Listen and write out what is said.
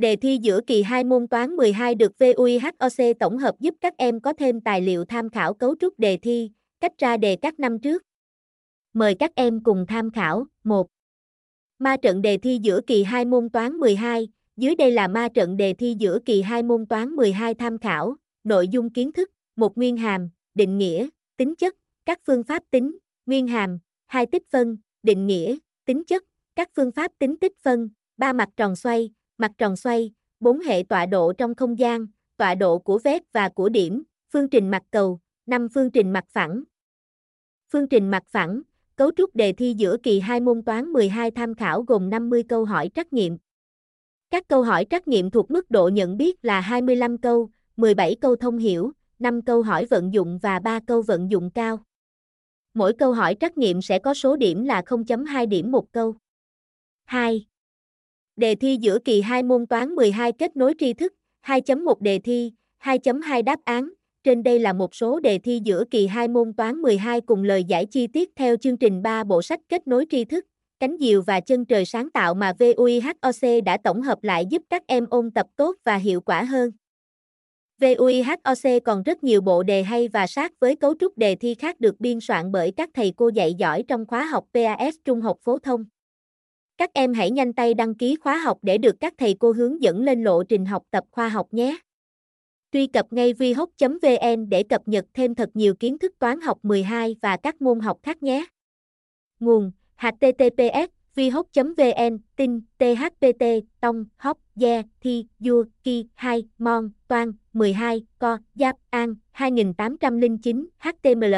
Đề thi giữa kỳ 2 môn toán 12 được VUIHOC tổng hợp giúp các em có thêm tài liệu tham khảo cấu trúc đề thi, cách ra đề các năm trước. Mời các em cùng tham khảo. 1. Ma trận đề thi giữa kỳ 2 môn toán 12, dưới đây là ma trận đề thi giữa kỳ 2 môn toán 12 tham khảo, nội dung kiến thức, một nguyên hàm, định nghĩa, tính chất, các phương pháp tính, nguyên hàm, hai tích phân, định nghĩa, tính chất, các phương pháp tính tích phân, ba mặt tròn xoay, mặt tròn xoay, bốn hệ tọa độ trong không gian, tọa độ của vết và của điểm, phương trình mặt cầu, năm phương trình mặt phẳng. Phương trình mặt phẳng, cấu trúc đề thi giữa kỳ 2 môn toán 12 tham khảo gồm 50 câu hỏi trắc nghiệm. Các câu hỏi trắc nghiệm thuộc mức độ nhận biết là 25 câu, 17 câu thông hiểu, 5 câu hỏi vận dụng và 3 câu vận dụng cao. Mỗi câu hỏi trắc nghiệm sẽ có số điểm là 0.2 điểm một câu. 2. Đề thi giữa kỳ 2 môn toán 12 kết nối tri thức, 2.1 đề thi, 2.2 đáp án. Trên đây là một số đề thi giữa kỳ 2 môn toán 12 cùng lời giải chi tiết theo chương trình 3 bộ sách kết nối tri thức, cánh diều và chân trời sáng tạo mà VUIHOC đã tổng hợp lại giúp các em ôn tập tốt và hiệu quả hơn. VUIHOC còn rất nhiều bộ đề hay và sát với cấu trúc đề thi khác được biên soạn bởi các thầy cô dạy giỏi trong khóa học PAS Trung học phổ thông. Các em hãy nhanh tay đăng ký khóa học để được các thầy cô hướng dẫn lên lộ trình học tập khoa học nhé. Truy cập ngay vihoc.vn để cập nhật thêm thật nhiều kiến thức toán học 12 và các môn học khác nhé. Nguồn https vihoc.vn tin thpt tông hóc ye thi dua ki hai, mon toan 12 co giáp an 2809 html